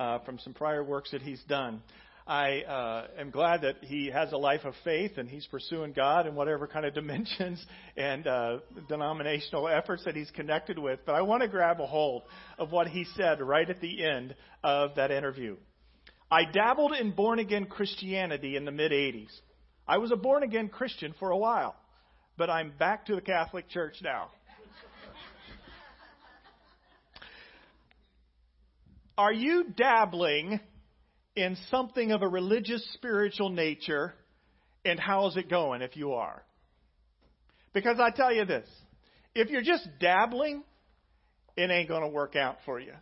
uh, from some prior works that he's done. I uh, am glad that he has a life of faith and he's pursuing God in whatever kind of dimensions and uh, denominational efforts that he's connected with. But I want to grab a hold of what he said right at the end of that interview. I dabbled in born again Christianity in the mid 80s. I was a born again Christian for a while, but I'm back to the Catholic Church now. Are you dabbling in something of a religious, spiritual nature, and how's it going if you are? Because I tell you this if you're just dabbling, it ain't going to work out for you.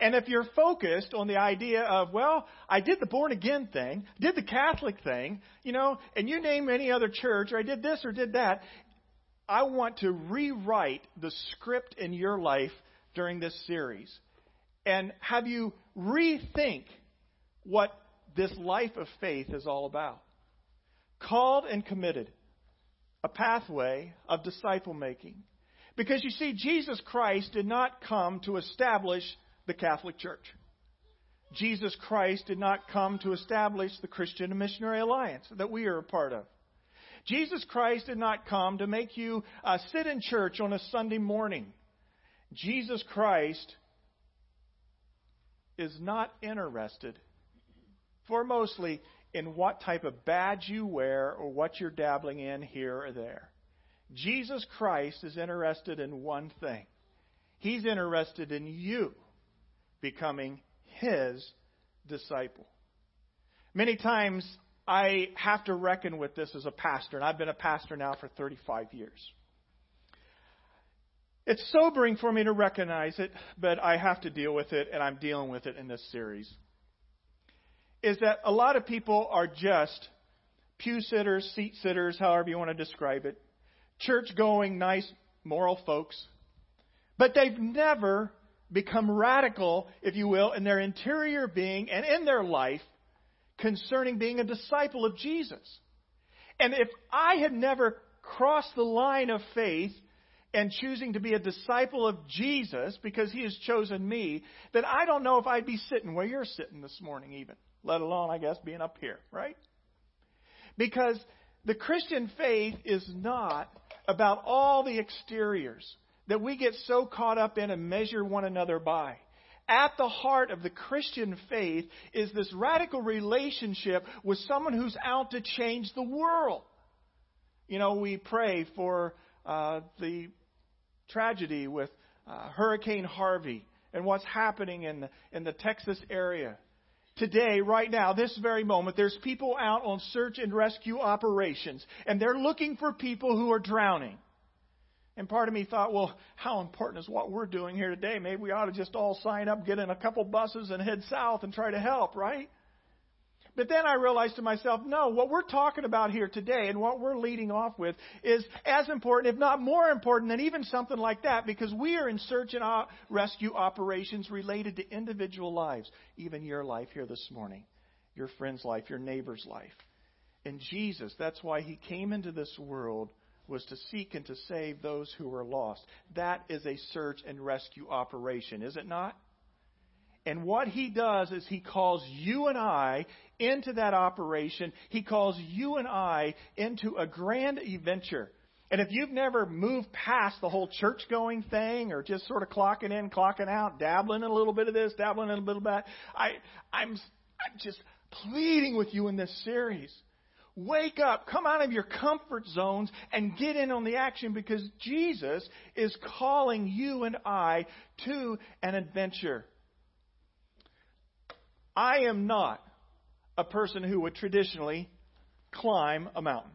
And if you're focused on the idea of, well, I did the born again thing, did the Catholic thing, you know, and you name any other church, or I did this or did that, I want to rewrite the script in your life during this series and have you rethink what this life of faith is all about. Called and committed, a pathway of disciple making. Because you see, Jesus Christ did not come to establish the Catholic Church. Jesus Christ did not come to establish the Christian Missionary Alliance that we are a part of. Jesus Christ did not come to make you uh, sit in church on a Sunday morning. Jesus Christ is not interested foremostly in what type of badge you wear or what you're dabbling in here or there. Jesus Christ is interested in one thing. He's interested in you becoming his disciple. Many times I have to reckon with this as a pastor, and I've been a pastor now for 35 years. It's sobering for me to recognize it, but I have to deal with it, and I'm dealing with it in this series. Is that a lot of people are just pew sitters, seat sitters, however you want to describe it, church going, nice, moral folks, but they've never become radical, if you will, in their interior being and in their life concerning being a disciple of Jesus. And if I had never crossed the line of faith and choosing to be a disciple of Jesus because he has chosen me, then I don't know if I'd be sitting where you're sitting this morning, even let alone, I guess, being up here, right? Because the Christian faith is not about all the exteriors that we get so caught up in and measure one another by. At the heart of the Christian faith is this radical relationship with someone who's out to change the world. You know, we pray for uh, the tragedy with uh, Hurricane Harvey and what's happening in the, in the Texas area today, right now, this very moment, there's people out on search and rescue operations, and they're looking for people who are drowning. And part of me thought, well, how important is what we're doing here today? Maybe we ought to just all sign up, get in a couple buses, and head south and try to help, right? But then I realized to myself, no, what we're talking about here today and what we're leading off with is as important, if not more important, than even something like that because we are in search and rescue operations related to individual lives, even your life here this morning, your friend's life, your neighbor's life. And Jesus, that's why he came into this world was to seek and to save those who were lost. That is a search and rescue operation, is it not? And what he does is he calls you and I into that operation. He calls you and I into a grand adventure. And if you've never moved past the whole church going thing or just sort of clocking in, clocking out, dabbling in a little bit of this, dabbling in a little bit of that, I, I'm, I'm just pleading with you in this series. Wake up, come out of your comfort zones and get in on the action because Jesus is calling you and I to an adventure. I am not a person who would traditionally climb a mountain.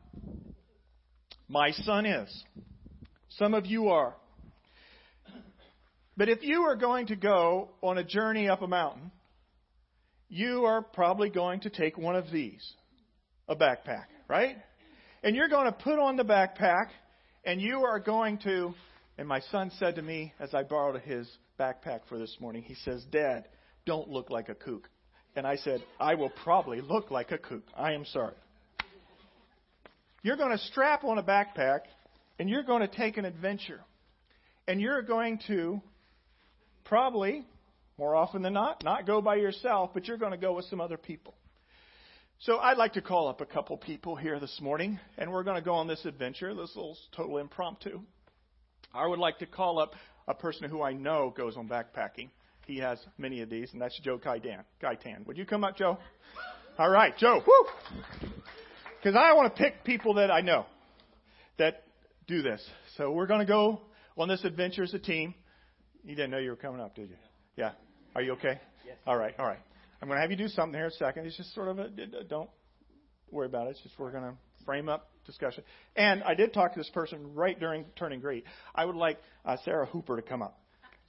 My son is. Some of you are. But if you are going to go on a journey up a mountain, you are probably going to take one of these a backpack, right? And you're going to put on the backpack, and you are going to. And my son said to me as I borrowed his backpack for this morning, he says, Dad, don't look like a kook. And I said, I will probably look like a kook. I am sorry. You're going to strap on a backpack and you're going to take an adventure. And you're going to probably more often than not, not go by yourself, but you're going to go with some other people. So I'd like to call up a couple people here this morning, and we're going to go on this adventure, this little total impromptu. I would like to call up a person who I know goes on backpacking. He has many of these, and that's Joe Gaitan. Gaitan. Would you come up, Joe? All right, Joe. Woo! Because I want to pick people that I know that do this. So we're going to go on this adventure as a team. You didn't know you were coming up, did you? Yeah. Are you okay? Yes. All right. All right. I'm going to have you do something here in a second. It's just sort of a don't worry about it. It's just we're going to frame up discussion. And I did talk to this person right during turning great. I would like uh, Sarah Hooper to come up.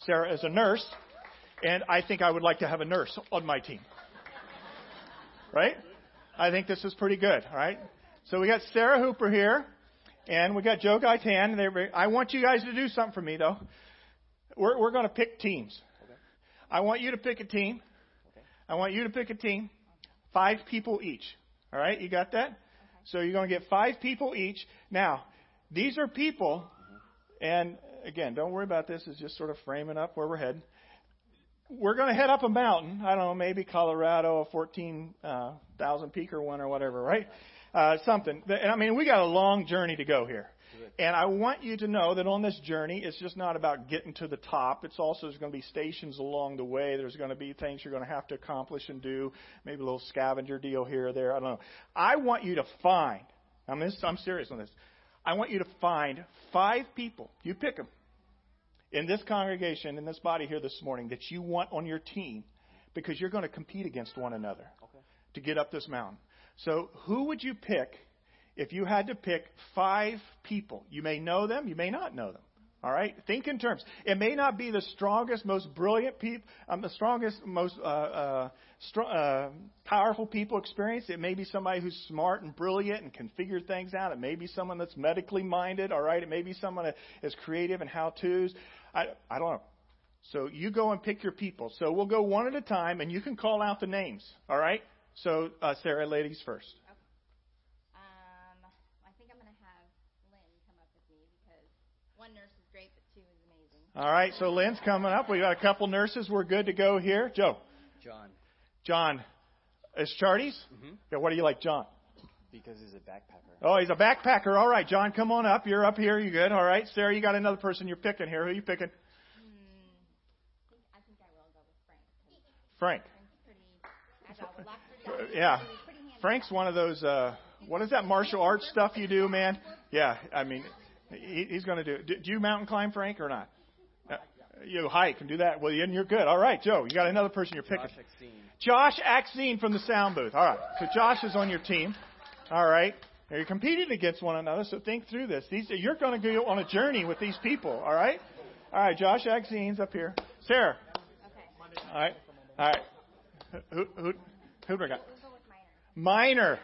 Sarah is a nurse, and I think I would like to have a nurse on my team. Right? I think this is pretty good. All right. So we got Sarah Hooper here, and we got Joe Gaitan. I want you guys to do something for me, though. We're, we're going to pick teams. Okay. I want you to pick a team. Okay. I want you to pick a team. Five people each. All right, you got that? Okay. So you're going to get five people each. Now, these are people, and again, don't worry about this. It's just sort of framing up where we're heading. We're going to head up a mountain. I don't know, maybe Colorado, a 14,000 uh, peaker one or whatever, right? Uh, something. And I mean, we got a long journey to go here. And I want you to know that on this journey, it's just not about getting to the top. It's also there's going to be stations along the way. There's going to be things you're going to have to accomplish and do. Maybe a little scavenger deal here or there. I don't know. I want you to find. I'm, this, I'm serious on this. I want you to find five people. You pick them in this congregation, in this body here this morning, that you want on your team because you're going to compete against one another okay. to get up this mountain. So, who would you pick if you had to pick five people, you may know them, you may not know them. All right? Think in terms. It may not be the strongest, most brilliant people, um, the strongest, most uh, uh, strong, uh, powerful people experience. It may be somebody who's smart and brilliant and can figure things out. It may be someone that's medically minded. All right? It may be someone that is creative and how to's. I, I don't know. So you go and pick your people. So we'll go one at a time, and you can call out the names. All right? So, uh, Sarah, ladies first. All right, so Lynn's coming up. We got a couple nurses. We're good to go here. Joe. John. John. Is Charties? Mm-hmm. Yeah, what do you like, John? Because he's a backpacker. Oh, he's a backpacker. All right, John, come on up. You're up here. You good? All right, Sarah, you got another person you're picking here. Who are you picking? Hmm. I think I will go with Frank. Frank. Pretty yeah. Frank's one of those. Uh, what is that martial arts stuff you do, man? Yeah, I mean, he, he's going to do it. Do you mountain climb, Frank, or not? You hike and do that. Well, you're good. All right, Joe, you got another person you're picking. Josh Axine. Josh Axine from the sound booth. All right, so Josh is on your team. All right. Now you're competing against one another, so think through this. These, you're going to go on a journey with these people. All right. All right, Josh Axine's up here. Sarah. Okay. All right. All right. Who who who do we got? Minor.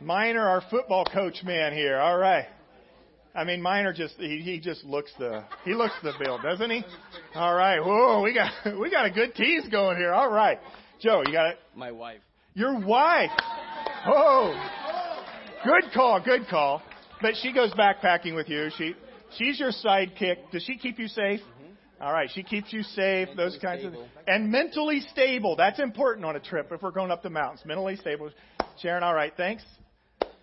Minor, our football coach man here. All right. I mean, Minor just he, he just looks the he looks the bill, doesn't he? All right. Whoa, we got we got a good tease going here. All right, Joe, you got it. My wife. Your wife. Oh, good call, good call. But she goes backpacking with you. She she's your sidekick. Does she keep you safe? Mm-hmm. All right, she keeps you safe. Mentally those kinds stable. of and mentally stable. That's important on a trip if we're going up the mountains. Mentally stable. Sharon, all right, thanks.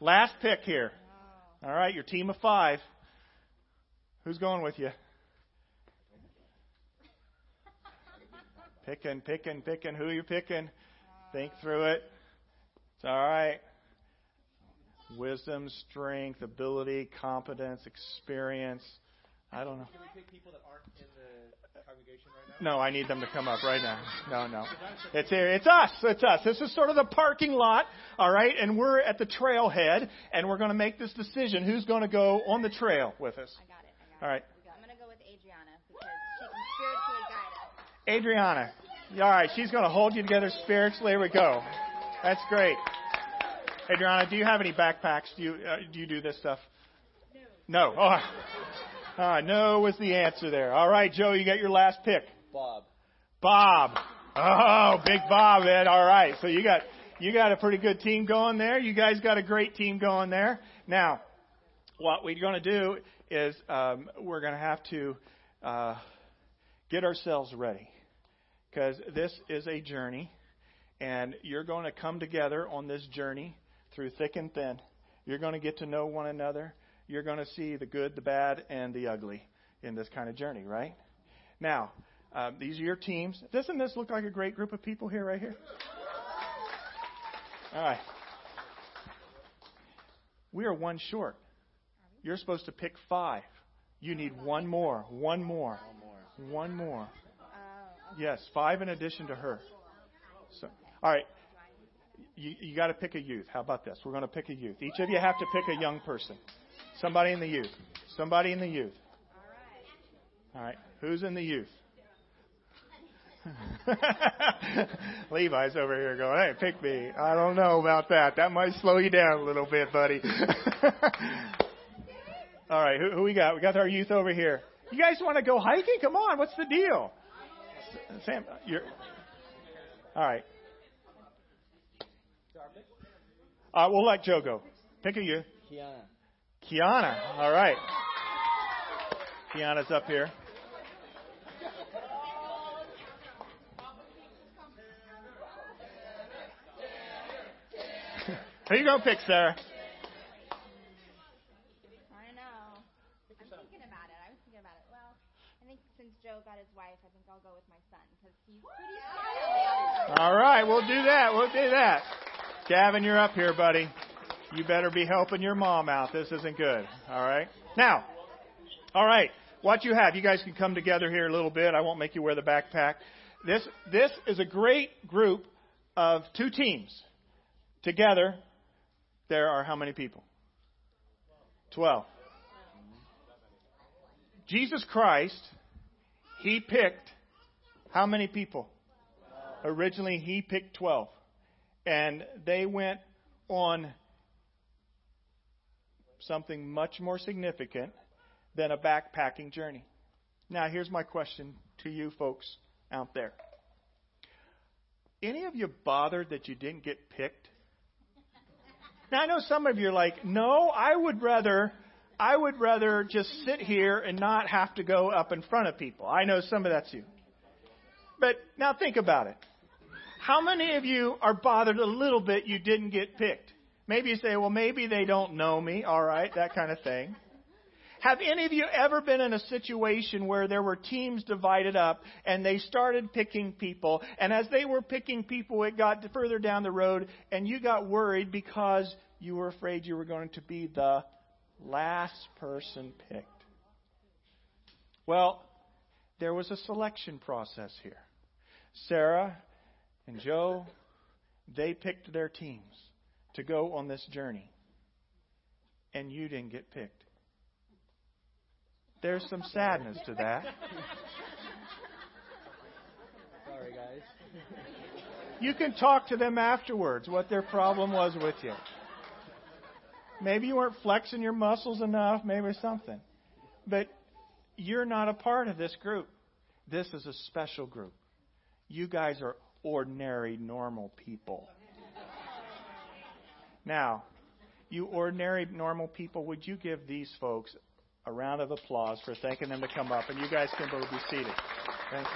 Last pick here. All right, your team of five. Who's going with you? Picking, picking, picking. Who are you picking? Think through it. It's all right. Wisdom, strength, ability, competence, experience. I don't know. Can we pick people that aren't in the congregation right now? No, I need them to come up right now. No, no. It's here. It's us. It's us. This is sort of the parking lot, all right? And we're at the trailhead, and we're going to make this decision. Who's going to go on the trail with us? I got it. I got All right. it. I'm going to go with Adriana because she can spiritually guide us. Adriana. All right, she's going to hold you together spiritually. Here we go. That's great. Adriana, do you have any backpacks? Do you uh, do you do this stuff? No. No. Oh. Uh, no was the answer there. All right, Joe, you got your last pick. Bob. Bob. Oh, big Bob, Ed. All right, so you got you got a pretty good team going there. You guys got a great team going there. Now, what we're going to do is um, we're going to have to uh, get ourselves ready. because this is a journey, and you're going to come together on this journey through thick and thin. You're going to get to know one another. You're going to see the good, the bad, and the ugly in this kind of journey, right? Now, um, these are your teams. Doesn't this look like a great group of people here, right here? All right. We are one short. You're supposed to pick five. You need one more. One more. One more. Yes, five in addition to her. So, all right. You, you got to pick a youth. How about this? We're going to pick a youth. Each of you have to pick a young person. Somebody in the youth. Somebody in the youth. All right. Who's in the youth? Levi's over here going, hey, pick me. I don't know about that. That might slow you down a little bit, buddy. All right, who, who we got? We got our youth over here. You guys want to go hiking? Come on, what's the deal? Sam, you're. All right. Uh, we'll let Joe go. Pick a youth. Kiana. Kiana. All right. Kiana's up here. Who you gonna pick, Sarah? I don't know. I'm thinking about it. I was thinking about it. Well, I think since Joe got his wife, I think I'll go with my son because he's pretty smart. All right, we'll do that. We'll do that. Gavin, you're up here, buddy. You better be helping your mom out. This isn't good. All right. Now, all right. What you have, you guys can come together here a little bit. I won't make you wear the backpack. This this is a great group of two teams together there are how many people? Twelve. Jesus Christ, He picked how many people? Originally, He picked 12. And they went on something much more significant than a backpacking journey. Now, here's my question to you folks out there. Any of you bothered that you didn't get picked? Now I know some of you are like, no, I would rather, I would rather just sit here and not have to go up in front of people. I know some of that's you. But now think about it. How many of you are bothered a little bit you didn't get picked? Maybe you say, well, maybe they don't know me, all right, that kind of thing. Have any of you ever been in a situation where there were teams divided up and they started picking people, and as they were picking people, it got further down the road, and you got worried because you were afraid you were going to be the last person picked? Well, there was a selection process here. Sarah and Joe, they picked their teams to go on this journey, and you didn't get picked. There's some sadness to that. Sorry, guys. You can talk to them afterwards what their problem was with you. Maybe you weren't flexing your muscles enough, maybe something. But you're not a part of this group. This is a special group. You guys are ordinary, normal people. Now, you ordinary, normal people, would you give these folks a round of applause for thanking them to come up. And you guys can both be seated. Thank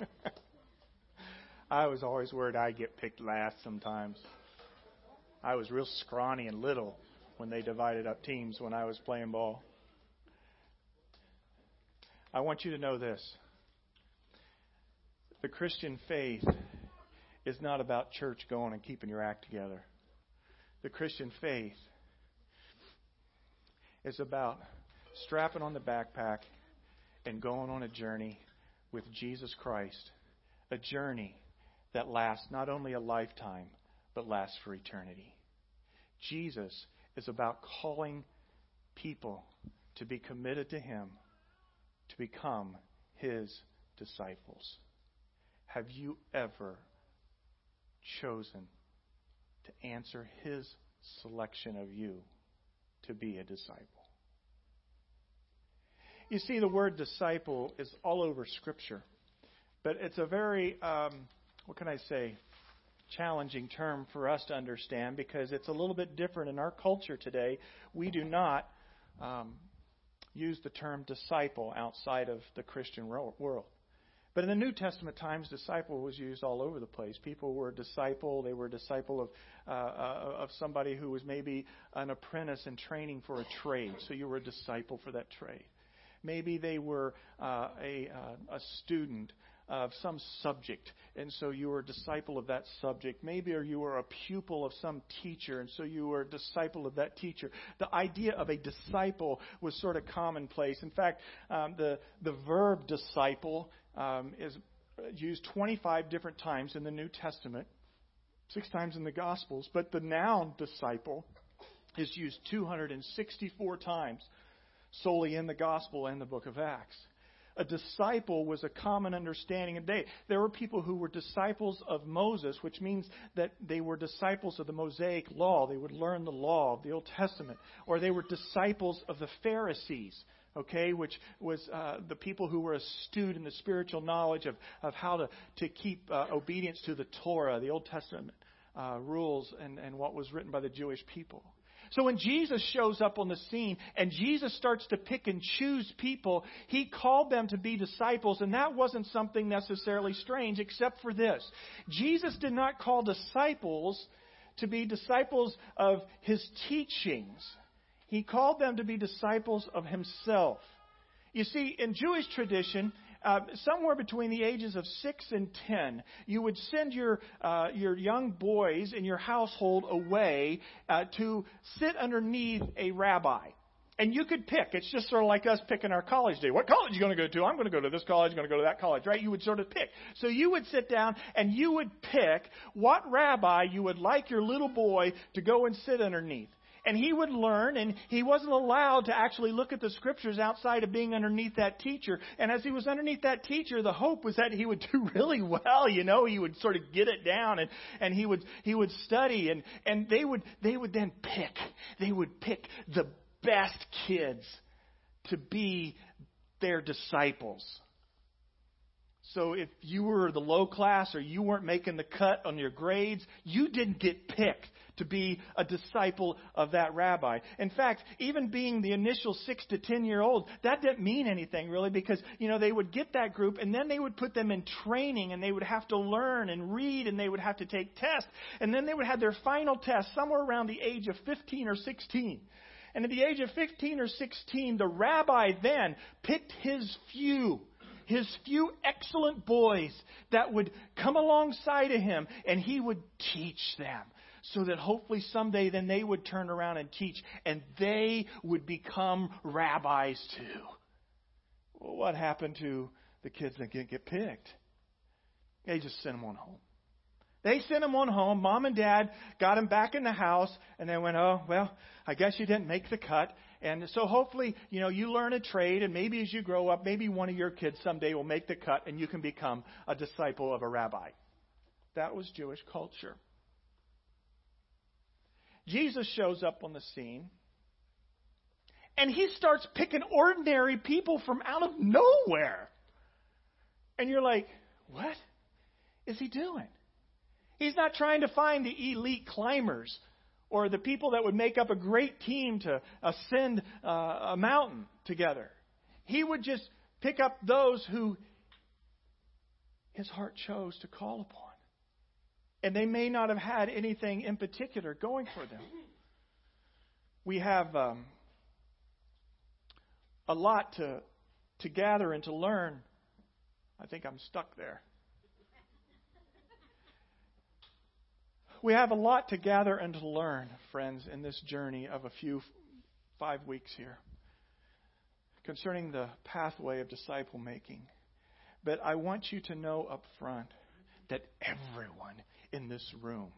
you. I was always worried I'd get picked last sometimes. I was real scrawny and little when they divided up teams when I was playing ball. I want you to know this the Christian faith is not about church going and keeping your act together. The Christian faith is about strapping on the backpack and going on a journey with Jesus Christ. A journey that lasts not only a lifetime, but lasts for eternity. Jesus is about calling people to be committed to Him, to become His disciples. Have you ever chosen to answer his selection of you to be a disciple. You see, the word disciple is all over Scripture, but it's a very, um, what can I say, challenging term for us to understand because it's a little bit different in our culture today. We do not um, used the term disciple outside of the Christian world. But in the New Testament times, disciple was used all over the place. People were a disciple. They were a disciple of, uh, uh, of somebody who was maybe an apprentice in training for a trade. So you were a disciple for that trade. Maybe they were uh, a, uh, a student of some subject, and so you were a disciple of that subject. Maybe or you were a pupil of some teacher, and so you were a disciple of that teacher. The idea of a disciple was sort of commonplace. In fact, um, the the verb disciple um, is used 25 different times in the New Testament, six times in the Gospels, but the noun disciple is used 264 times solely in the Gospel and the book of Acts. A disciple was a common understanding of day. There were people who were disciples of Moses, which means that they were disciples of the Mosaic law. They would learn the law of the Old Testament. Or they were disciples of the Pharisees, okay, which was uh, the people who were astute in the spiritual knowledge of, of how to, to keep uh, obedience to the Torah, the Old Testament uh, rules, and, and what was written by the Jewish people. So when Jesus shows up on the scene and Jesus starts to pick and choose people, he called them to be disciples, and that wasn't something necessarily strange, except for this. Jesus did not call disciples to be disciples of his teachings. He called them to be disciples of himself. You see, in Jewish tradition, uh, somewhere between the ages of six and ten, you would send your uh, your young boys in your household away uh, to sit underneath a rabbi. And you could pick. It's just sort of like us picking our college day. What college are you going to go to? I'm going to go to this college. I'm going to go to that college, right? You would sort of pick. So you would sit down and you would pick what rabbi you would like your little boy to go and sit underneath and he would learn, and he wasn't allowed to actually look at the scriptures outside of being underneath that teacher. And as he was underneath that teacher, the hope was that he would do really well. You know, he would sort of get it down, and and he would he would study, and and they would they would then pick they would pick the best kids to be their disciples. So if you were the low class or you weren't making the cut on your grades, you didn't get picked to be a disciple of that rabbi. In fact, even being the initial six to ten year old, that didn't mean anything really because, you know, they would get that group and then they would put them in training and they would have to learn and read and they would have to take tests and then they would have their final test somewhere around the age of 15 or 16. And at the age of 15 or 16, the rabbi then picked his few his few excellent boys that would come alongside of him and he would teach them so that hopefully someday then they would turn around and teach and they would become rabbis too. Well, what happened to the kids that didn't get picked? They just sent them on home. They sent them on home. Mom and dad got them back in the house, and they went, "Oh, well, I guess you didn't make the cut." And so hopefully, you know, you learn a trade, and maybe as you grow up, maybe one of your kids someday will make the cut, and you can become a disciple of a rabbi. That was Jewish culture. Jesus shows up on the scene and he starts picking ordinary people from out of nowhere. And you're like, what is he doing? He's not trying to find the elite climbers or the people that would make up a great team to ascend uh, a mountain together. He would just pick up those who his heart chose to call upon and they may not have had anything in particular going for them. We have um, a lot to, to gather and to learn. I think I'm stuck there. We have a lot to gather and to learn, friends, in this journey of a few five weeks here concerning the pathway of disciple making. But I want you to know up front that everyone in this room,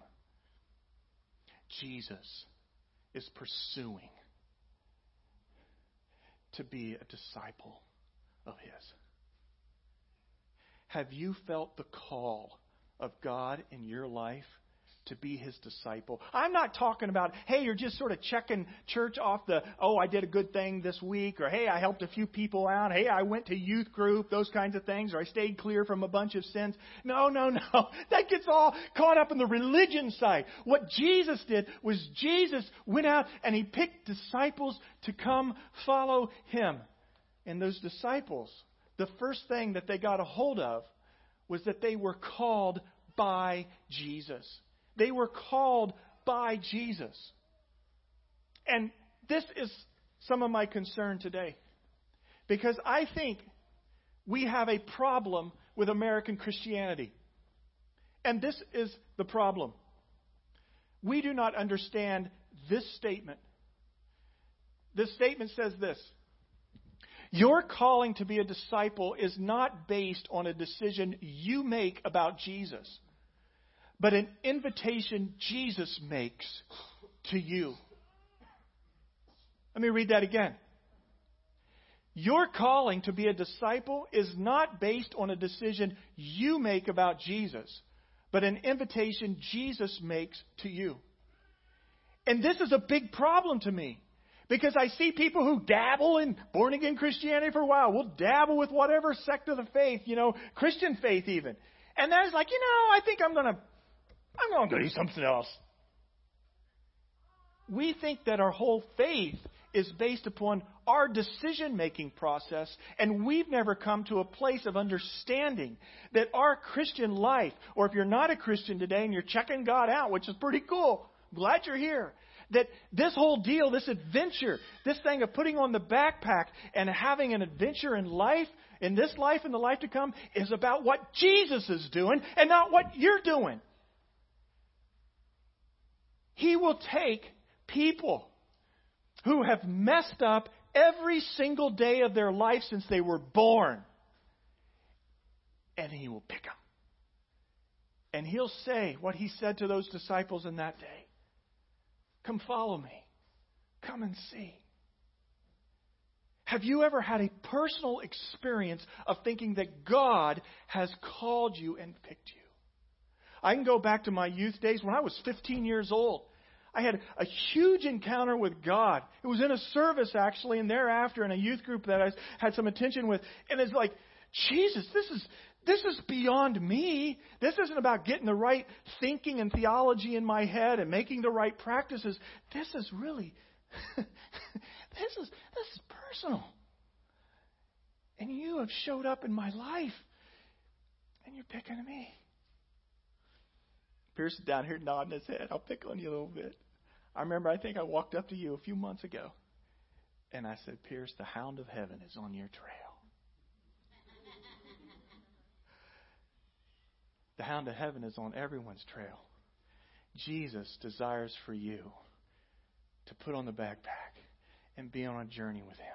Jesus is pursuing to be a disciple of His. Have you felt the call of God in your life to be his disciple. I'm not talking about, hey, you're just sort of checking church off the, oh, I did a good thing this week, or hey, I helped a few people out, hey, I went to youth group, those kinds of things, or I stayed clear from a bunch of sins. No, no, no. That gets all caught up in the religion side. What Jesus did was Jesus went out and he picked disciples to come follow him. And those disciples, the first thing that they got a hold of was that they were called by Jesus. They were called by Jesus. And this is some of my concern today. Because I think we have a problem with American Christianity. And this is the problem. We do not understand this statement. This statement says this Your calling to be a disciple is not based on a decision you make about Jesus but an invitation Jesus makes to you. Let me read that again. Your calling to be a disciple is not based on a decision you make about Jesus, but an invitation Jesus makes to you. And this is a big problem to me because I see people who dabble in born again Christianity for a while. We'll dabble with whatever sect of the faith, you know, Christian faith even. And then it's like, you know, I think I'm going to I'm going to do something else. We think that our whole faith is based upon our decision making process, and we've never come to a place of understanding that our Christian life, or if you're not a Christian today and you're checking God out, which is pretty cool, glad you're here, that this whole deal, this adventure, this thing of putting on the backpack and having an adventure in life, in this life and the life to come, is about what Jesus is doing and not what you're doing. He will take people who have messed up every single day of their life since they were born, and He will pick them. And He'll say what He said to those disciples in that day Come follow me, come and see. Have you ever had a personal experience of thinking that God has called you and picked you? I can go back to my youth days when I was 15 years old. I had a huge encounter with God. It was in a service, actually, and thereafter in a youth group that I had some attention with. And it's like, Jesus, this is, this is beyond me. This isn't about getting the right thinking and theology in my head and making the right practices. This is really, this is, this is personal. And you have showed up in my life, and you're picking me. Pierce is down here nodding his head. I'll pick on you a little bit. I remember, I think I walked up to you a few months ago, and I said, Pierce, the hound of heaven is on your trail. the hound of heaven is on everyone's trail. Jesus desires for you to put on the backpack and be on a journey with Him.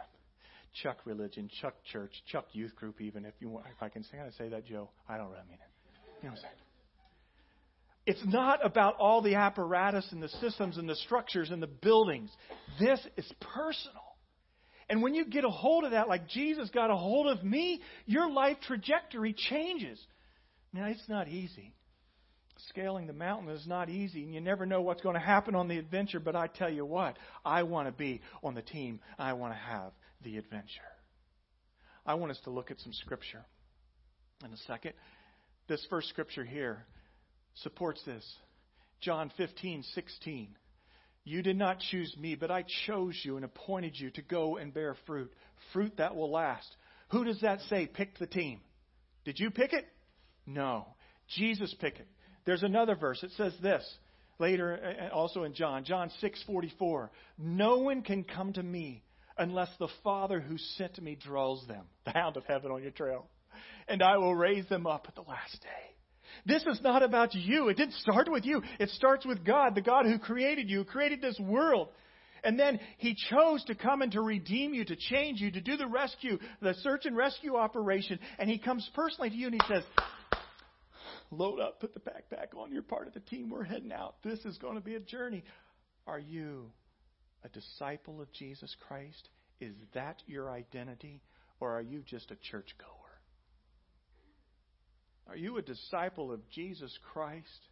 Chuck religion, Chuck church, Chuck youth group, even if you want. If I can say, I say that, Joe. I don't really mean it. You know what I'm saying? It's not about all the apparatus and the systems and the structures and the buildings. This is personal. And when you get a hold of that, like Jesus got a hold of me, your life trajectory changes. Now, it's not easy. Scaling the mountain is not easy, and you never know what's going to happen on the adventure. But I tell you what, I want to be on the team. I want to have the adventure. I want us to look at some scripture in a second. This first scripture here supports this. John 15, 16. You did not choose me, but I chose you and appointed you to go and bear fruit, fruit that will last. Who does that say picked the team? Did you pick it? No. Jesus picked it. There's another verse. It says this later uh, uh, also in John, John 6:44. No one can come to me unless the Father who sent me draws them. The hound of heaven on your trail. And I will raise them up at the last day. This is not about you. It didn't start with you. It starts with God, the God who created you, created this world. And then He chose to come and to redeem you, to change you, to do the rescue, the search and rescue operation. And He comes personally to you and He says, Load up, put the backpack on. You're part of the team. We're heading out. This is going to be a journey. Are you a disciple of Jesus Christ? Is that your identity? Or are you just a churchgoer? Are you a disciple of Jesus Christ?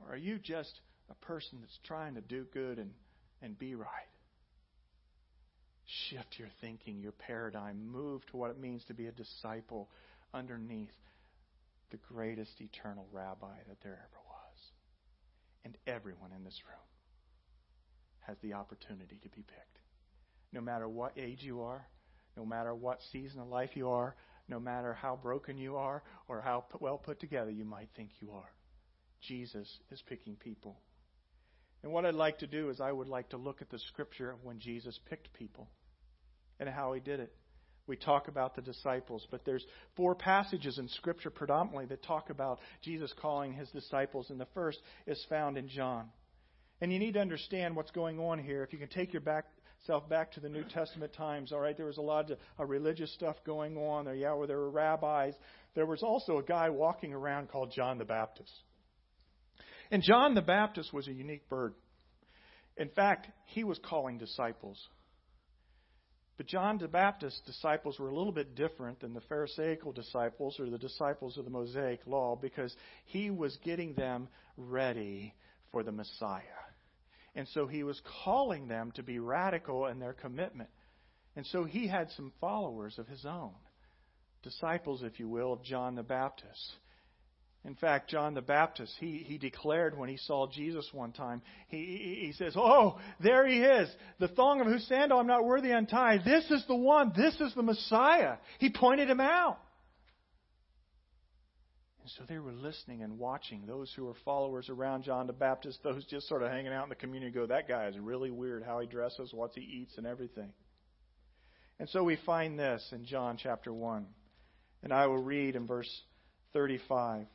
Or are you just a person that's trying to do good and, and be right? Shift your thinking, your paradigm. Move to what it means to be a disciple underneath the greatest eternal rabbi that there ever was. And everyone in this room has the opportunity to be picked. No matter what age you are, no matter what season of life you are, no matter how broken you are or how well put together you might think you are. Jesus is picking people. And what I'd like to do is I would like to look at the scripture when Jesus picked people and how he did it. We talk about the disciples, but there's four passages in scripture predominantly that talk about Jesus calling his disciples, and the first is found in John. And you need to understand what's going on here. If you can take your back, back to the New Testament times, all right, there was a lot of uh, religious stuff going on there. Yeah, where there were rabbis. There was also a guy walking around called John the Baptist. And John the Baptist was a unique bird. In fact, he was calling disciples. But John the Baptist's disciples were a little bit different than the Pharisaical disciples or the disciples of the Mosaic Law because he was getting them ready for the Messiah. And so he was calling them to be radical in their commitment. And so he had some followers of his own, disciples, if you will, of John the Baptist. In fact, John the Baptist, he, he declared when he saw Jesus one time, he, he, says, Oh, there he is, the thong of whose sandal I'm not worthy untie. This is the one, this is the Messiah. He pointed him out. And so they were listening and watching those who were followers around John the Baptist, those just sort of hanging out in the community, go, That guy is really weird how he dresses, what he eats, and everything. And so we find this in John chapter 1. And I will read in verse 35.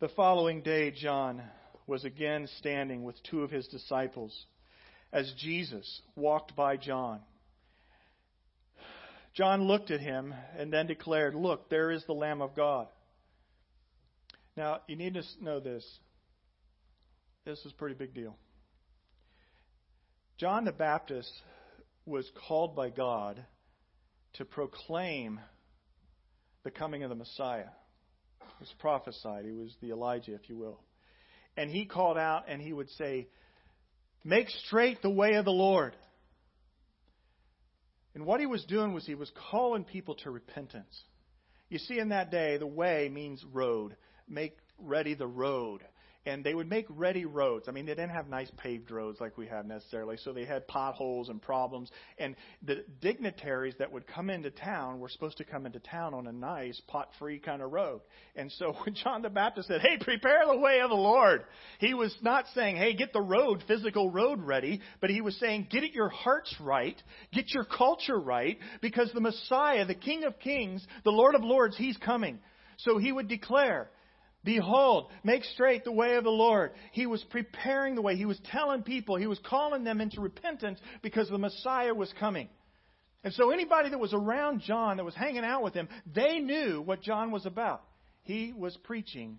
The following day, John was again standing with two of his disciples as Jesus walked by John. John looked at him and then declared, Look, there is the Lamb of God. Now, you need to know this. This is a pretty big deal. John the Baptist was called by God to proclaim the coming of the Messiah He was prophesied. He was the Elijah, if you will. And he called out and he would say, Make straight the way of the Lord. And what he was doing was he was calling people to repentance. You see, in that day, the way means road. Make ready the road and they would make ready roads. I mean, they didn't have nice paved roads like we have necessarily, so they had potholes and problems. And the dignitaries that would come into town were supposed to come into town on a nice pot free kind of road. And so when John the Baptist said, Hey, prepare the way of the Lord, he was not saying, Hey, get the road, physical road ready, but he was saying, Get it your hearts right, get your culture right, because the Messiah, the King of Kings, the Lord of Lords, he's coming. So he would declare, Behold, make straight the way of the Lord. He was preparing the way. He was telling people, he was calling them into repentance because the Messiah was coming. And so anybody that was around John, that was hanging out with him, they knew what John was about. He was preaching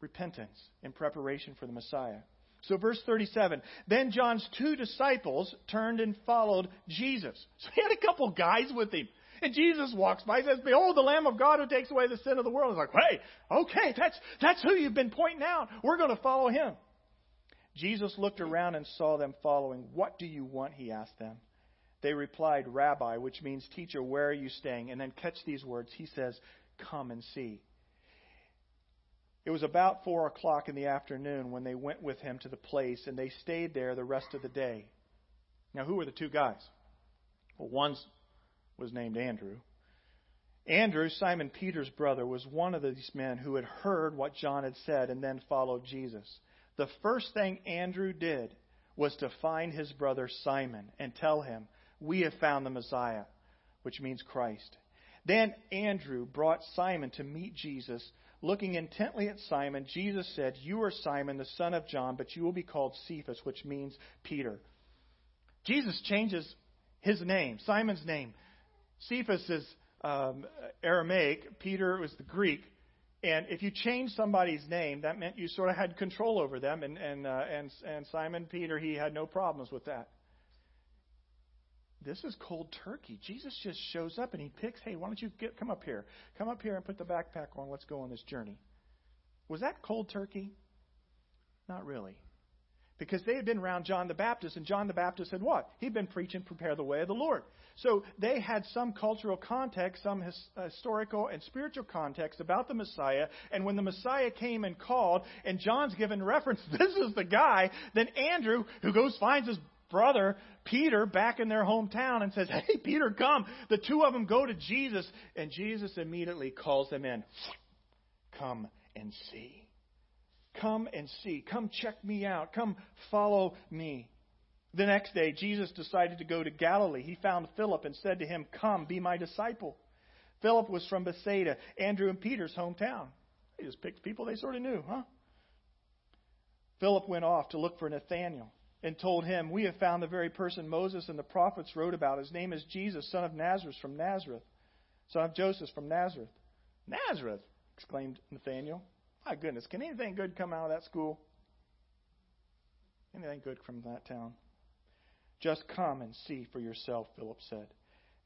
repentance in preparation for the Messiah. So, verse 37 Then John's two disciples turned and followed Jesus. So, he had a couple guys with him. And Jesus walks by, he says, Behold, the Lamb of God who takes away the sin of the world. It's like, hey, okay, that's, that's who you've been pointing out. We're going to follow him. Jesus looked around and saw them following. What do you want? He asked them. They replied, Rabbi, which means teacher, where are you staying? And then catch these words. He says, Come and see. It was about four o'clock in the afternoon when they went with him to the place, and they stayed there the rest of the day. Now, who were the two guys? Well, one's was named Andrew. Andrew, Simon Peter's brother, was one of these men who had heard what John had said and then followed Jesus. The first thing Andrew did was to find his brother Simon and tell him, We have found the Messiah, which means Christ. Then Andrew brought Simon to meet Jesus. Looking intently at Simon, Jesus said, You are Simon, the son of John, but you will be called Cephas, which means Peter. Jesus changes his name, Simon's name. Cephas is um, Aramaic, Peter was the Greek. And if you changed somebody's name, that meant you sort of had control over them. And, and, uh, and, and Simon Peter, he had no problems with that. This is cold turkey. Jesus just shows up and he picks, hey, why don't you get, come up here? Come up here and put the backpack on. Let's go on this journey. Was that cold turkey? Not really. Because they had been around John the Baptist, and John the Baptist had what? He'd been preaching, prepare the way of the Lord. So they had some cultural context, some his, uh, historical and spiritual context about the Messiah. And when the Messiah came and called, and John's given reference, this is the guy, then Andrew, who goes, finds his brother, Peter, back in their hometown and says, Hey, Peter, come. The two of them go to Jesus, and Jesus immediately calls them in. Come and see. Come and see. Come check me out. Come follow me. The next day, Jesus decided to go to Galilee. He found Philip and said to him, Come, be my disciple. Philip was from Bethsaida, Andrew and Peter's hometown. They just picked people they sort of knew, huh? Philip went off to look for Nathanael and told him, We have found the very person Moses and the prophets wrote about. His name is Jesus, son of Nazareth from Nazareth, son of Joseph from Nazareth. Nazareth, exclaimed Nathanael. My goodness, can anything good come out of that school? Anything good from that town? Just come and see for yourself, Philip said.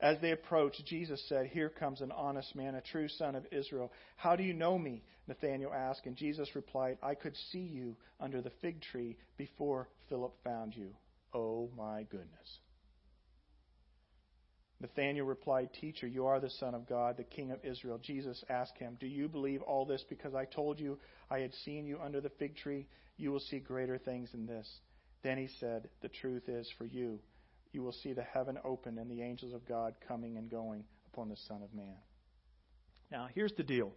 As they approached, Jesus said, Here comes an honest man, a true son of Israel. How do you know me? Nathanael asked. And Jesus replied, I could see you under the fig tree before Philip found you. Oh my goodness. Nathanael replied, Teacher, you are the Son of God, the King of Israel. Jesus asked him, Do you believe all this because I told you I had seen you under the fig tree? You will see greater things than this. Then he said, The truth is for you. You will see the heaven open and the angels of God coming and going upon the Son of Man. Now, here's the deal.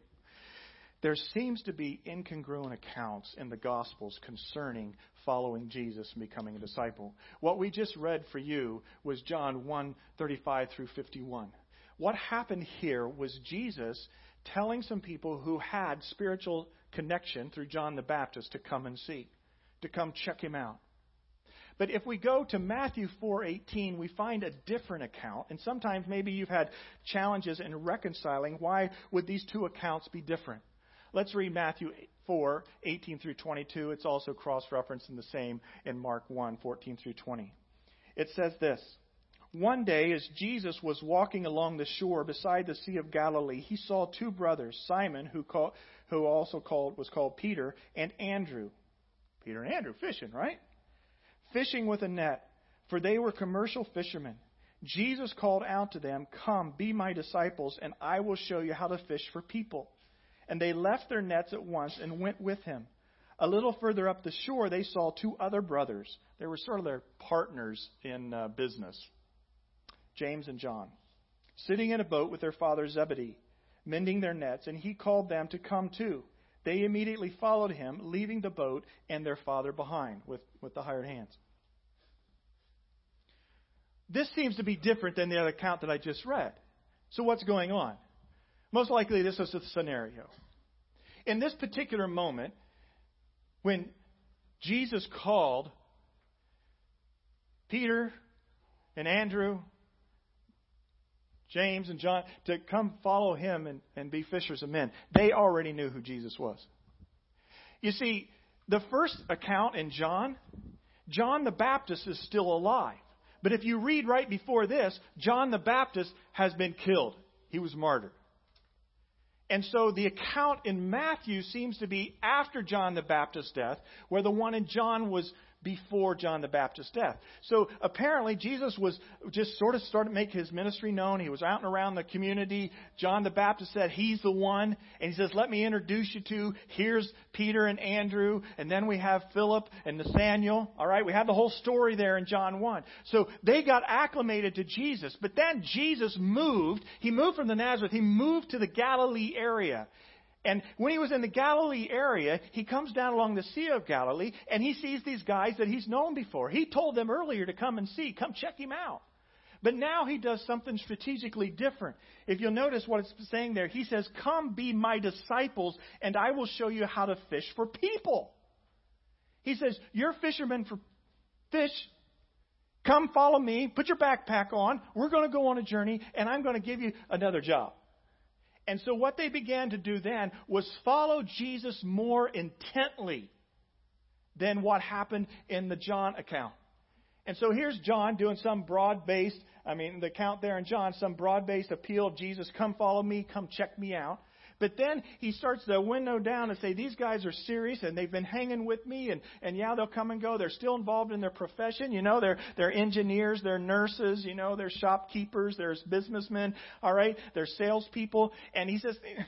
There seems to be incongruent accounts in the Gospels concerning following Jesus and becoming a disciple. What we just read for you was John 1 35 through 51. What happened here was Jesus telling some people who had spiritual connection through John the Baptist to come and see, to come check him out. But if we go to Matthew 4:18, we find a different account, and sometimes maybe you've had challenges in reconciling why would these two accounts be different. Let's read Matthew 4:18 through 22. It's also cross-referenced in the same in Mark 1:14 through 20. It says this: One day as Jesus was walking along the shore beside the Sea of Galilee, he saw two brothers, Simon who who also called was called Peter, and Andrew. Peter and Andrew fishing, right? fishing with a net, for they were commercial fishermen. Jesus called out to them, Come, be my disciples, and I will show you how to fish for people. And they left their nets at once and went with him. A little further up the shore, they saw two other brothers. They were sort of their partners in uh, business James and John, sitting in a boat with their father Zebedee, mending their nets, and he called them to come too. They immediately followed him, leaving the boat and their father behind with, with the hired hands. This seems to be different than the other account that I just read. So, what's going on? Most likely, this is the scenario. In this particular moment, when Jesus called Peter and Andrew James and John to come follow him and, and be fishers of men. They already knew who Jesus was. You see, the first account in John, John the Baptist is still alive. But if you read right before this, John the Baptist has been killed. He was martyred. And so the account in Matthew seems to be after John the Baptist's death, where the one in John was before John the Baptist's death. So apparently Jesus was just sort of started to make his ministry known. He was out and around the community. John the Baptist said, He's the one. And he says, Let me introduce you to, here's Peter and Andrew. And then we have Philip and Nathanael. All right, we have the whole story there in John 1. So they got acclimated to Jesus. But then Jesus moved. He moved from the Nazareth. He moved to the Galilee area. And when he was in the Galilee area, he comes down along the Sea of Galilee and he sees these guys that he's known before. He told them earlier to come and see, come check him out. But now he does something strategically different. If you'll notice what it's saying there, he says, Come be my disciples, and I will show you how to fish for people. He says, You're fishermen for fish. Come follow me. Put your backpack on. We're going to go on a journey, and I'm going to give you another job. And so what they began to do then was follow Jesus more intently than what happened in the John account. And so here's John doing some broad based, I mean, the account there in John, some broad based appeal of Jesus, come follow me, come check me out. But then he starts to window down and say, These guys are serious and they've been hanging with me and, and yeah, they'll come and go. They're still involved in their profession. You know, they're, they're engineers, they're nurses, you know, they're shopkeepers, there's businessmen, all right? They're salespeople. And he says, hey,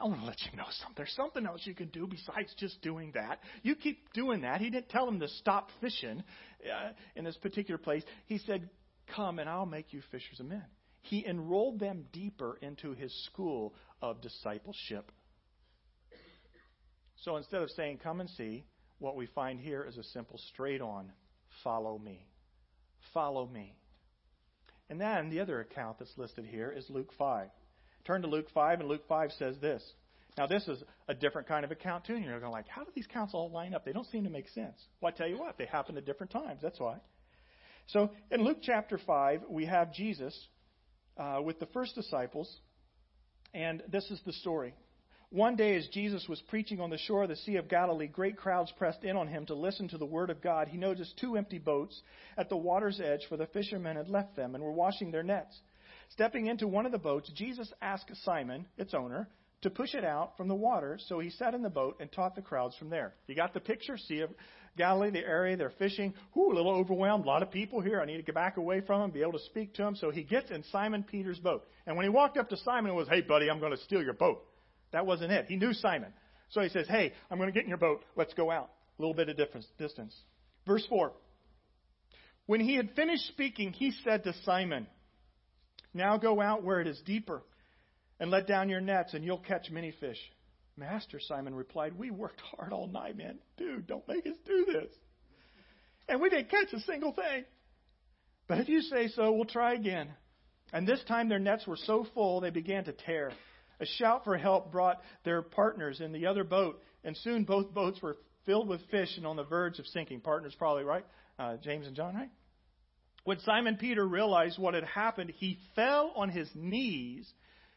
I want to let you know something. There's something else you can do besides just doing that. You keep doing that. He didn't tell them to stop fishing uh, in this particular place. He said, Come and I'll make you fishers of men. He enrolled them deeper into his school of discipleship. So instead of saying, Come and see, what we find here is a simple straight on follow me. Follow me. And then the other account that's listed here is Luke 5. Turn to Luke 5, and Luke 5 says this. Now, this is a different kind of account, too. And you're going like, how do these accounts all line up? They don't seem to make sense. Well, I tell you what, they happen at different times. That's why. So, in Luke chapter 5, we have Jesus uh, with the first disciples, and this is the story. One day, as Jesus was preaching on the shore of the Sea of Galilee, great crowds pressed in on him to listen to the word of God. He noticed two empty boats at the water's edge, for the fishermen had left them and were washing their nets. Stepping into one of the boats, Jesus asked Simon, its owner, to push it out from the water, so he sat in the boat and taught the crowds from there. You got the picture? Sea of uh, Galilee, the area, they're fishing. Ooh, a little overwhelmed. A lot of people here. I need to get back away from them, be able to speak to them. So he gets in Simon Peter's boat. And when he walked up to Simon, it was, hey, buddy, I'm going to steal your boat. That wasn't it. He knew Simon. So he says, hey, I'm going to get in your boat. Let's go out. A little bit of difference, distance. Verse 4. When he had finished speaking, he said to Simon, Now go out where it is deeper and let down your nets, and you'll catch many fish. Master, Simon replied, We worked hard all night, man. Dude, don't make us do this. And we didn't catch a single thing. But if you say so, we'll try again. And this time their nets were so full they began to tear. A shout for help brought their partners in the other boat, and soon both boats were filled with fish and on the verge of sinking. Partners, probably, right? Uh, James and John, right? When Simon Peter realized what had happened, he fell on his knees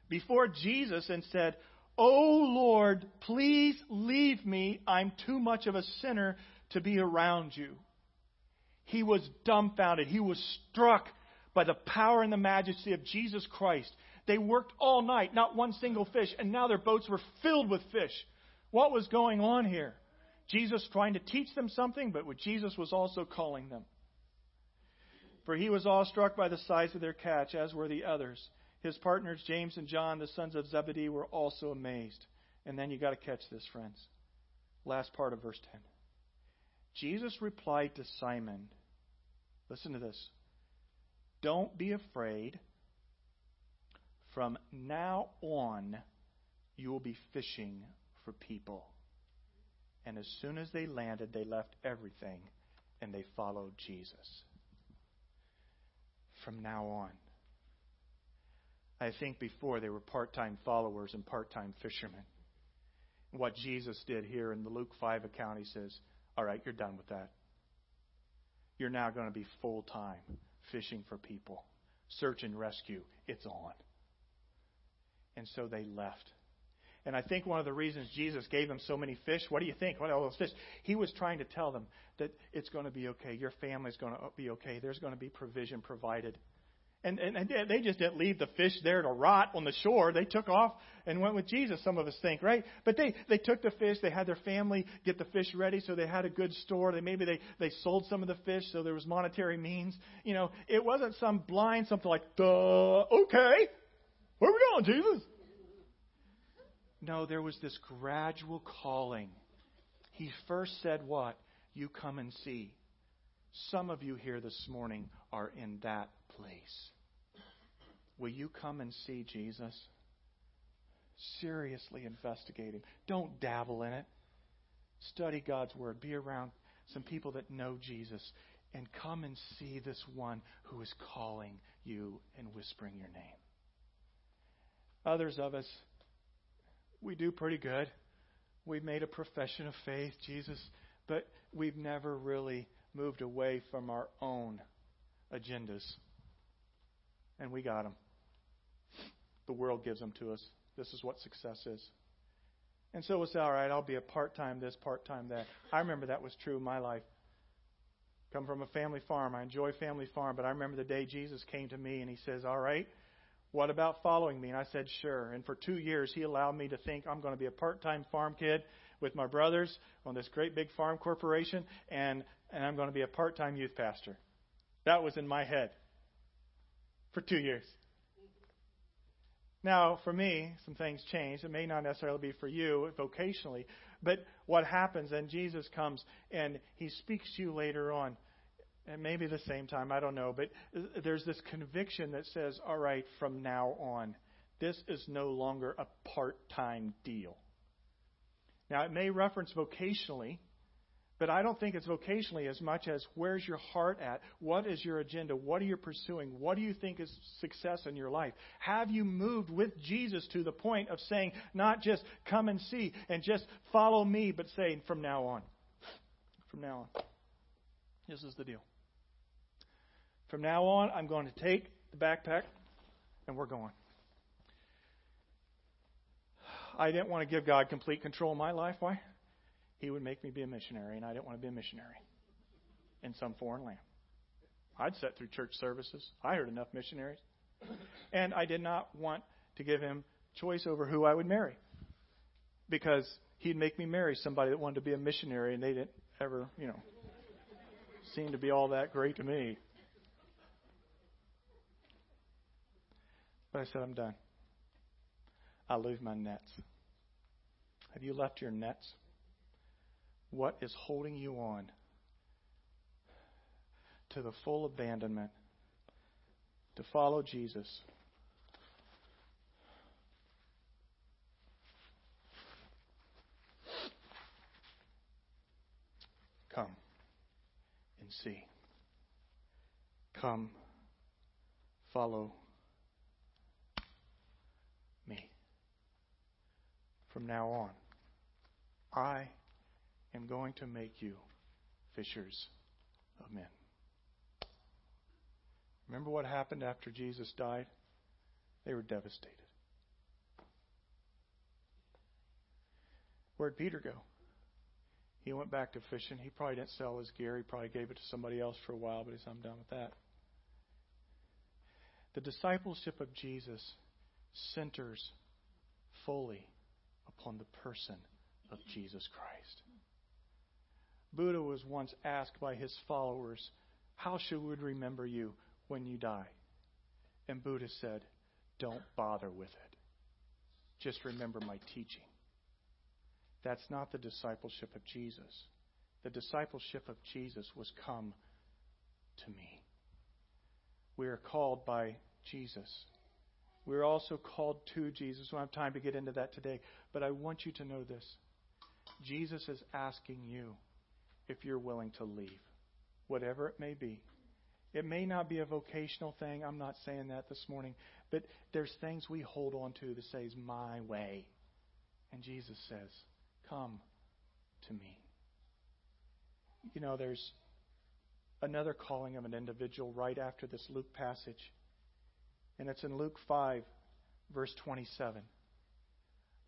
before Jesus and said, Oh Lord, please leave me. I'm too much of a sinner to be around you. He was dumbfounded. He was struck by the power and the majesty of Jesus Christ. They worked all night, not one single fish, and now their boats were filled with fish. What was going on here? Jesus trying to teach them something, but what Jesus was also calling them. For he was awestruck by the size of their catch, as were the others. His partners, James and John, the sons of Zebedee, were also amazed. And then you got to catch this, friends. Last part of verse 10. Jesus replied to Simon, listen to this. Don't be afraid. From now on, you will be fishing for people. And as soon as they landed, they left everything and they followed Jesus. From now on. I think before they were part time followers and part time fishermen. What Jesus did here in the Luke 5 account, he says, All right, you're done with that. You're now going to be full time fishing for people. Search and rescue, it's on. And so they left. And I think one of the reasons Jesus gave them so many fish, what do you think? What all those fish? He was trying to tell them that it's going to be okay. Your family's going to be okay. There's going to be provision provided. And, and, and they just didn't leave the fish there to rot on the shore. They took off and went with Jesus, some of us think, right? But they, they took the fish. They had their family get the fish ready so they had a good store. They, maybe they, they sold some of the fish so there was monetary means. You know, it wasn't some blind something like, duh, okay. Where are we going, Jesus? No, there was this gradual calling. He first said what? You come and see. Some of you here this morning are in that place. Will you come and see Jesus? Seriously investigate him. Don't dabble in it. Study God's Word. Be around some people that know Jesus. And come and see this one who is calling you and whispering your name. Others of us, we do pretty good. We've made a profession of faith, Jesus, but we've never really moved away from our own agendas and we got them. The world gives them to us. This is what success is. And so it's all right, I'll be a part time this, part time that. I remember that was true in my life. Come from a family farm. I enjoy family farm, but I remember the day Jesus came to me and he says, All right, What about following me? And I said, Sure. And for two years, he allowed me to think I'm going to be a part time farm kid with my brothers on this great big farm corporation, and, and I'm going to be a part time youth pastor. That was in my head for two years. Now, for me, some things change. It may not necessarily be for you vocationally, but what happens, and Jesus comes and he speaks to you later on, and maybe the same time, I don't know, but there's this conviction that says, all right, from now on, this is no longer a part time deal. Now, it may reference vocationally, but I don't think it's vocationally as much as where's your heart at? What is your agenda? What are you pursuing? What do you think is success in your life? Have you moved with Jesus to the point of saying, not just come and see and just follow me, but saying, from now on? From now on. This is the deal. From now on, I'm going to take the backpack and we're going. I didn't want to give God complete control of my life. Why? He would make me be a missionary, and I didn't want to be a missionary in some foreign land. I'd sat through church services. I heard enough missionaries. And I did not want to give him choice over who I would marry because he'd make me marry somebody that wanted to be a missionary, and they didn't ever, you know, seem to be all that great to me. But I said, I'm done. I leave my nets. Have you left your nets? What is holding you on to the full abandonment to follow Jesus. Come and see. Come, follow me. From now on, I am going to make you fishers of men. Remember what happened after Jesus died? They were devastated. Where'd Peter go? He went back to fishing. He probably didn't sell his gear. He probably gave it to somebody else for a while, but he said, I'm done with that. The discipleship of Jesus centers fully upon the person of Jesus Christ. Buddha was once asked by his followers, How should we remember you when you die? And Buddha said, Don't bother with it. Just remember my teaching. That's not the discipleship of Jesus. The discipleship of Jesus was come to me. We are called by Jesus. We're also called to Jesus. We don't have time to get into that today, but I want you to know this. Jesus is asking you if you're willing to leave, whatever it may be. It may not be a vocational thing. I'm not saying that this morning. But there's things we hold on to that says, my way. And Jesus says, come to me. You know, there's another calling of an individual right after this Luke passage. And it's in Luke 5, verse 27.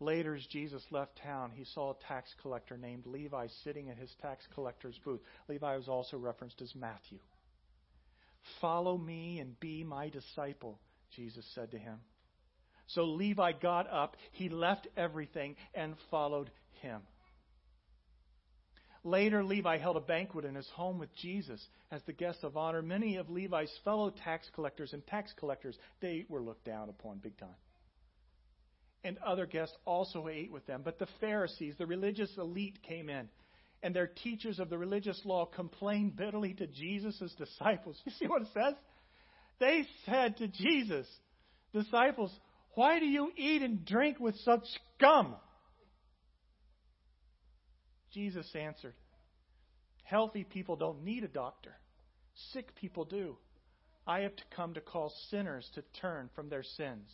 Later, as Jesus left town, he saw a tax collector named Levi sitting at his tax collector's booth. Levi was also referenced as Matthew. Follow me and be my disciple, Jesus said to him. So Levi got up, he left everything, and followed him. Later, Levi held a banquet in his home with Jesus as the guest of honor. Many of Levi's fellow tax collectors and tax collectors, they were looked down upon big time and other guests also ate with them. But the Pharisees, the religious elite, came in, and their teachers of the religious law complained bitterly to Jesus' disciples. You see what it says? They said to Jesus, disciples, why do you eat and drink with such scum? Jesus answered, Healthy people don't need a doctor. Sick people do. I have to come to call sinners to turn from their sins,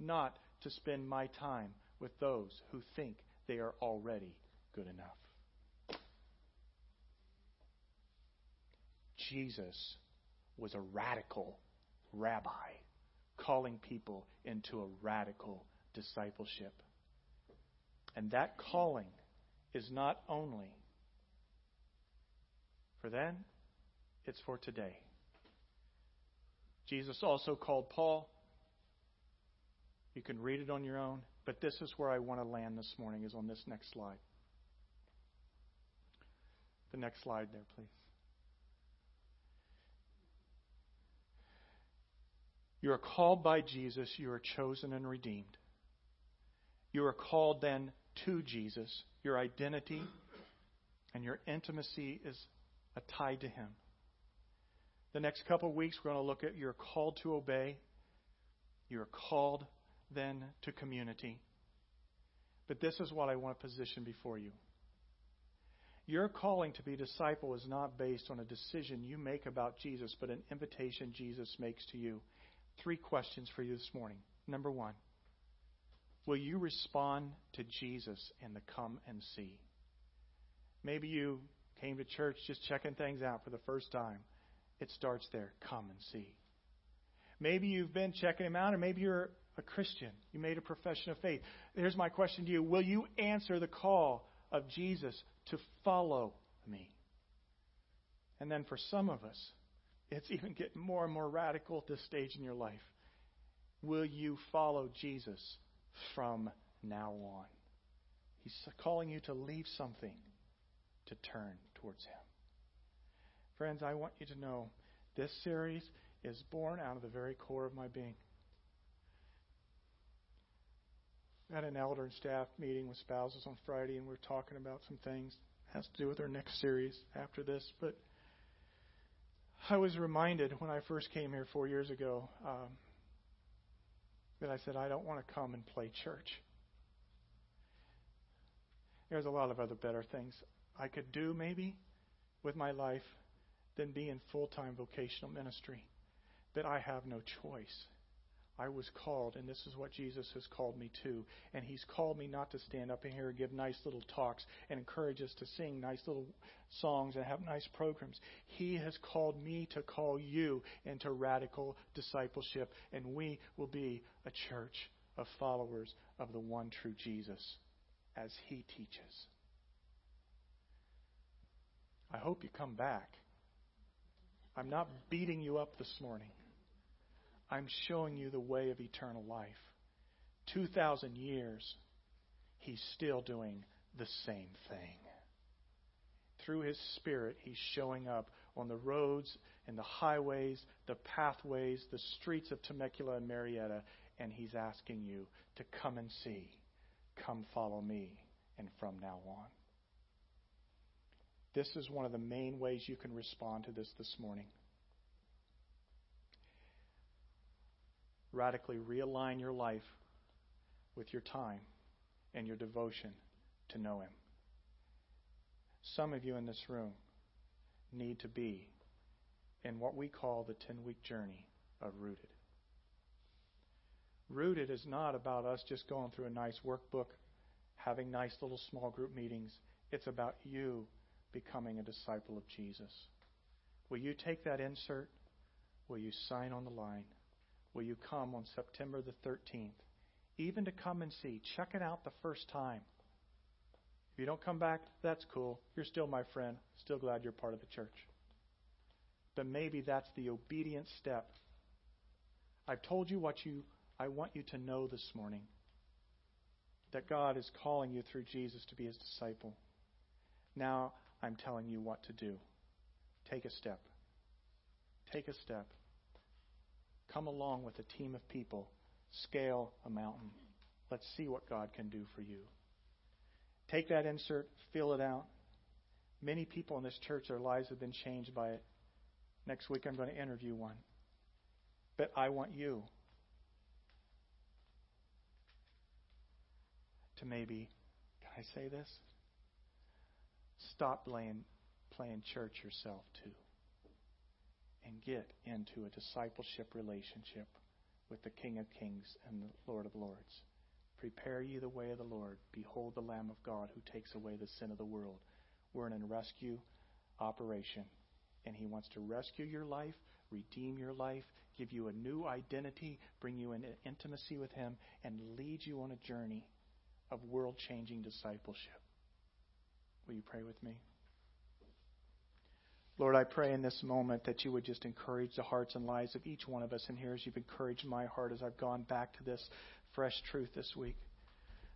not to spend my time with those who think they are already good enough. Jesus was a radical rabbi calling people into a radical discipleship. And that calling is not only for then, it's for today. Jesus also called Paul You can read it on your own, but this is where I want to land this morning is on this next slide. The next slide there, please. You are called by Jesus, you are chosen and redeemed. You are called then to Jesus. Your identity and your intimacy is tied to Him. The next couple of weeks, we're going to look at you're called to obey. You're called then to community. But this is what I want to position before you. Your calling to be a disciple is not based on a decision you make about Jesus, but an invitation Jesus makes to you. Three questions for you this morning. Number one, will you respond to Jesus in the come and see? Maybe you came to church just checking things out for the first time. It starts there. Come and see. Maybe you've been checking him out, or maybe you're a Christian. You made a profession of faith. Here's my question to you Will you answer the call of Jesus to follow me? And then for some of us, it's even getting more and more radical at this stage in your life. Will you follow Jesus from now on? He's calling you to leave something to turn towards Him. Friends, I want you to know this series is born out of the very core of my being. Had an elder and staff meeting with spouses on Friday, and we are talking about some things. Has to do with our next series after this. But I was reminded when I first came here four years ago um, that I said, I don't want to come and play church. There's a lot of other better things I could do, maybe, with my life than be in full time vocational ministry. But I have no choice. I was called, and this is what Jesus has called me to. And He's called me not to stand up in here and give nice little talks and encourage us to sing nice little songs and have nice programs. He has called me to call you into radical discipleship, and we will be a church of followers of the one true Jesus as He teaches. I hope you come back. I'm not beating you up this morning. I'm showing you the way of eternal life. 2,000 years, He's still doing the same thing. Through His Spirit, He's showing up on the roads and the highways, the pathways, the streets of Temecula and Murrieta, and He's asking you to come and see. Come follow me, and from now on. This is one of the main ways you can respond to this this morning. Radically realign your life with your time and your devotion to know Him. Some of you in this room need to be in what we call the 10 week journey of Rooted. Rooted is not about us just going through a nice workbook, having nice little small group meetings. It's about you becoming a disciple of Jesus. Will you take that insert? Will you sign on the line? Will you come on September the 13th? Even to come and see. Check it out the first time. If you don't come back, that's cool. You're still my friend. Still glad you're part of the church. But maybe that's the obedient step. I've told you what you I want you to know this morning. That God is calling you through Jesus to be his disciple. Now I'm telling you what to do. Take a step. Take a step. Come along with a team of people, scale a mountain. Let's see what God can do for you. Take that insert, fill it out. Many people in this church, their lives have been changed by it. Next week, I'm going to interview one. But I want you to maybe, can I say this? Stop playing, playing church yourself, too and get into a discipleship relationship with the King of Kings and the Lord of Lords. Prepare ye the way of the Lord. Behold the Lamb of God who takes away the sin of the world. We're in a rescue operation, and He wants to rescue your life, redeem your life, give you a new identity, bring you into intimacy with Him, and lead you on a journey of world changing discipleship. Will you pray with me? Lord, I pray in this moment that you would just encourage the hearts and lives of each one of us in here as you've encouraged my heart as I've gone back to this fresh truth this week.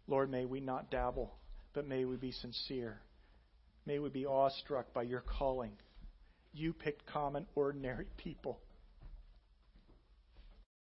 Lord, may we not dabble, but may we be sincere. May we be awestruck by your calling. You picked common, ordinary people